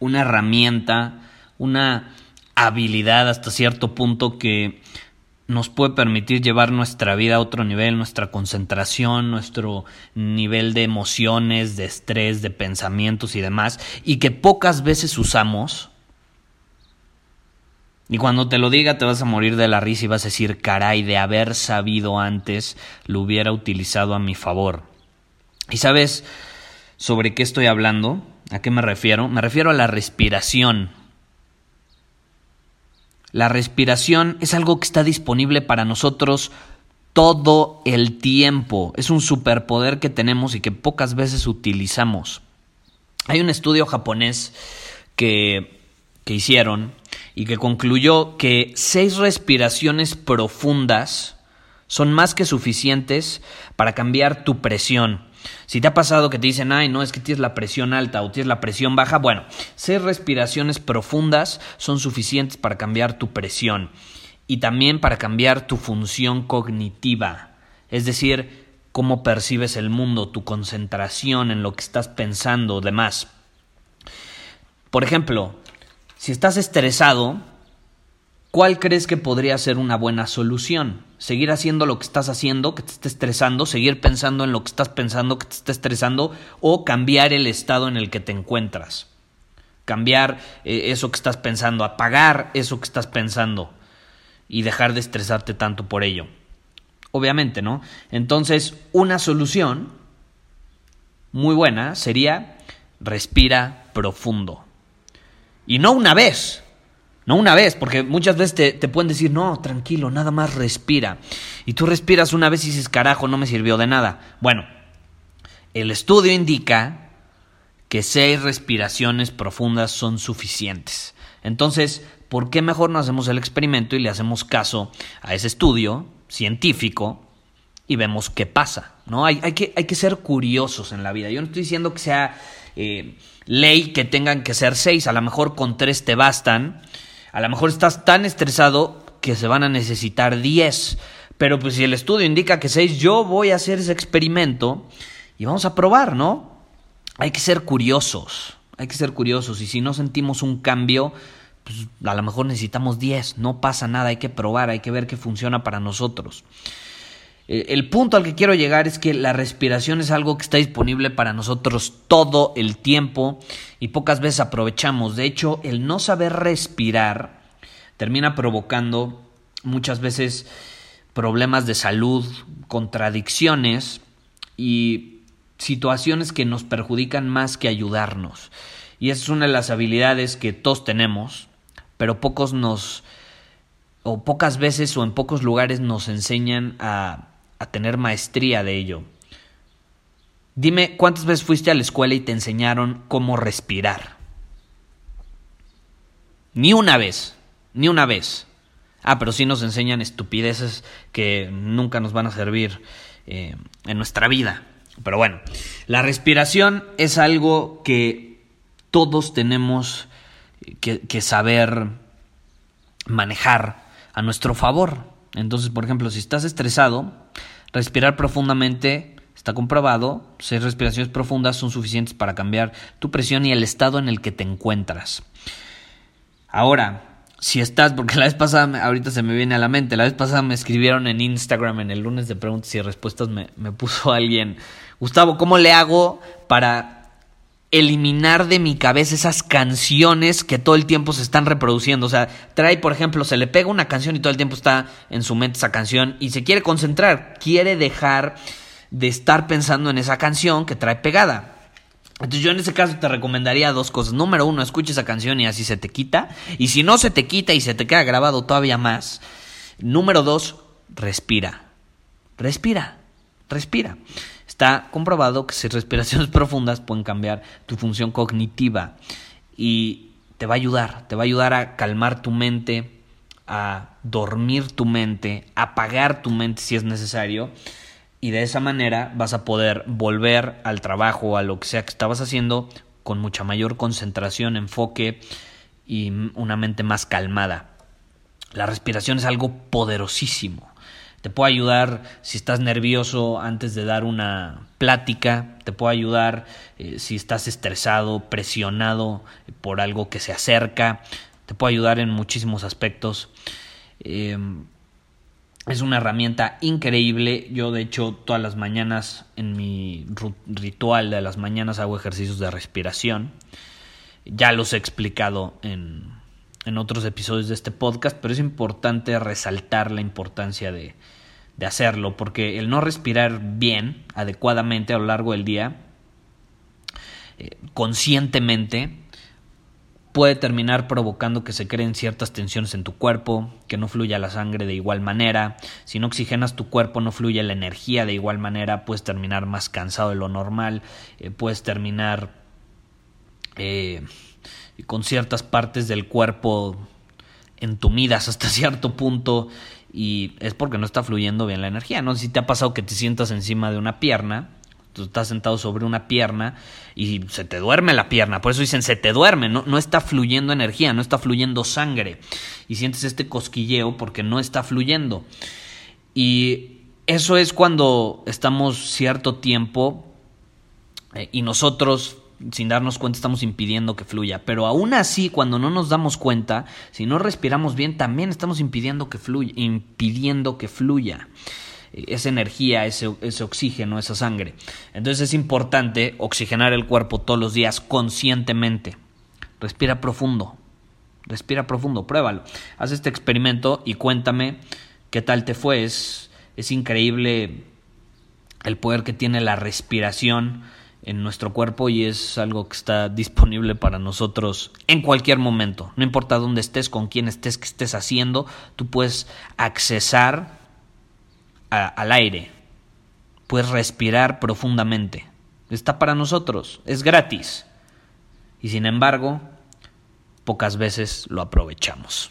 Una herramienta, una habilidad hasta cierto punto que nos puede permitir llevar nuestra vida a otro nivel, nuestra concentración, nuestro nivel de emociones, de estrés, de pensamientos y demás, y que pocas veces usamos. Y cuando te lo diga te vas a morir de la risa y vas a decir, caray, de haber sabido antes, lo hubiera utilizado a mi favor. ¿Y sabes sobre qué estoy hablando? ¿A qué me refiero? Me refiero a la respiración. La respiración es algo que está disponible para nosotros todo el tiempo. Es un superpoder que tenemos y que pocas veces utilizamos. Hay un estudio japonés que, que hicieron y que concluyó que seis respiraciones profundas son más que suficientes para cambiar tu presión. Si te ha pasado que te dicen, ay, no, es que tienes la presión alta o tienes la presión baja, bueno, seis respiraciones profundas son suficientes para cambiar tu presión y también para cambiar tu función cognitiva, es decir, cómo percibes el mundo, tu concentración en lo que estás pensando, demás. Por ejemplo, si estás estresado, ¿Cuál crees que podría ser una buena solución? ¿Seguir haciendo lo que estás haciendo, que te esté estresando? ¿Seguir pensando en lo que estás pensando, que te esté estresando? ¿O cambiar el estado en el que te encuentras? Cambiar eh, eso que estás pensando, apagar eso que estás pensando y dejar de estresarte tanto por ello. Obviamente, ¿no? Entonces, una solución muy buena sería respira profundo. Y no una vez, no una vez, porque muchas veces te, pueden decir, no, tranquilo, nada más respira. Y tú respiras una vez y dices, carajo, no me sirvió de nada. Bueno, el estudio indica que seis respiraciones profundas son suficientes. Entonces, ¿por qué mejor no hacemos el experimento y le hacemos caso a ese estudio científico y vemos qué pasa? ¿no? Hay, hay, que, hay que ser curiosos en la vida. Yo no estoy diciendo que sea eh, ley que tengan que ser seis, a lo mejor con tres te bastan a lo mejor estás tan estresado que se van a necesitar 10. Pero pues si el estudio indica que 6, yo voy a hacer ese experimento y vamos a probar, ¿no? Hay que ser curiosos, hay que ser curiosos y si no sentimos un cambio, pues a lo mejor necesitamos 10, no pasa nada, hay que probar, hay que ver qué funciona para nosotros. Eh, el punto al que quiero llegar es que la respiración es algo que está disponible para nosotros todo el tiempo y pocas veces aprovechamos. De hecho, el no saber respirar termina provocando muchas veces problemas de salud, contradicciones y situaciones que nos perjudican más que ayudarnos. Y esa es una de las habilidades que todos tenemos, pero pocos nos o pocas veces o en pocos lugares nos enseñan a a tener maestría de ello. Dime cuántas veces fuiste a la escuela y te enseñaron cómo respirar. Ni una vez, ni una vez. Ah, pero sí nos enseñan estupideces que nunca nos van a servir eh, en nuestra vida. Pero bueno, la respiración es algo que todos tenemos que, que saber manejar a nuestro favor. Entonces, por ejemplo, si estás estresado, respirar profundamente está comprobado, seis respiraciones profundas son suficientes para cambiar tu presión y el estado en el que te encuentras. Ahora, si estás, porque la vez pasada, ahorita se me viene a la mente, la vez pasada me escribieron en Instagram en el lunes de preguntas y respuestas, me, me puso alguien, Gustavo, ¿cómo le hago para eliminar de mi cabeza esas canciones que todo el tiempo se están reproduciendo. O sea, trae, por ejemplo, se le pega una canción y todo el tiempo está en su mente esa canción y se quiere concentrar, quiere dejar de estar pensando en esa canción que trae pegada. Entonces yo en ese caso te recomendaría dos cosas. Número uno, escucha esa canción y así se te quita. Y si no se te quita y se te queda grabado todavía más. Número dos, respira. Respira. Respira. Está comprobado que si respiraciones profundas pueden cambiar tu función cognitiva y te va a ayudar, te va a ayudar a calmar tu mente, a dormir tu mente, a apagar tu mente si es necesario y de esa manera vas a poder volver al trabajo, a lo que sea que estabas haciendo con mucha mayor concentración, enfoque y una mente más calmada. La respiración es algo poderosísimo. Te puede ayudar si estás nervioso antes de dar una plática, te puede ayudar eh, si estás estresado, presionado por algo que se acerca, te puede ayudar en muchísimos aspectos. Em, es una herramienta increíble. Yo de hecho todas las mañanas en mi ritual de las mañanas hago ejercicios de respiración. Ya los he explicado en, en otros episodios de este podcast, pero es importante resaltar la importancia de, de hacerlo, porque el no respirar bien, adecuadamente a lo largo del día, eh, conscientemente, puede terminar provocando que se creen ciertas tensiones en tu cuerpo, que no fluya la sangre de igual manera, si no oxigenas tu cuerpo no fluye la energía de igual manera, puedes terminar más cansado de lo normal, eh, puedes terminar eh, con ciertas partes del cuerpo entumidas hasta cierto punto y es porque no está fluyendo bien la energía. No si te ha pasado que te sientas encima de una pierna, tú estás sentado sobre una pierna y se te duerme la pierna, por eso dicen se te duerme, no, no está fluyendo energía, no está fluyendo sangre y sientes este cosquilleo porque no está fluyendo. Y eso es cuando estamos cierto tiempo eh, y nosotros sin darnos cuenta estamos impidiendo que fluya. Pero aún así, cuando no nos damos cuenta, si no respiramos bien, también estamos impidiendo que fluya, impidiendo que fluya esa energía, ese, ese, oxígeno, esa sangre. Entonces es importante oxigenar el cuerpo todos los días conscientemente. Respira profundo, respira profundo, pruébalo. Haz este experimento y cuéntame qué tal te fue. Es, es increíble el poder que tiene la respiración en nuestro cuerpo y es algo que está disponible para nosotros en cualquier momento. No importa dónde estés, con quién estés, qué estés haciendo, tú puedes accesar al aire, puedes respirar profundamente. Está para nosotros, es gratis. Y sin embargo, pocas veces lo aprovechamos.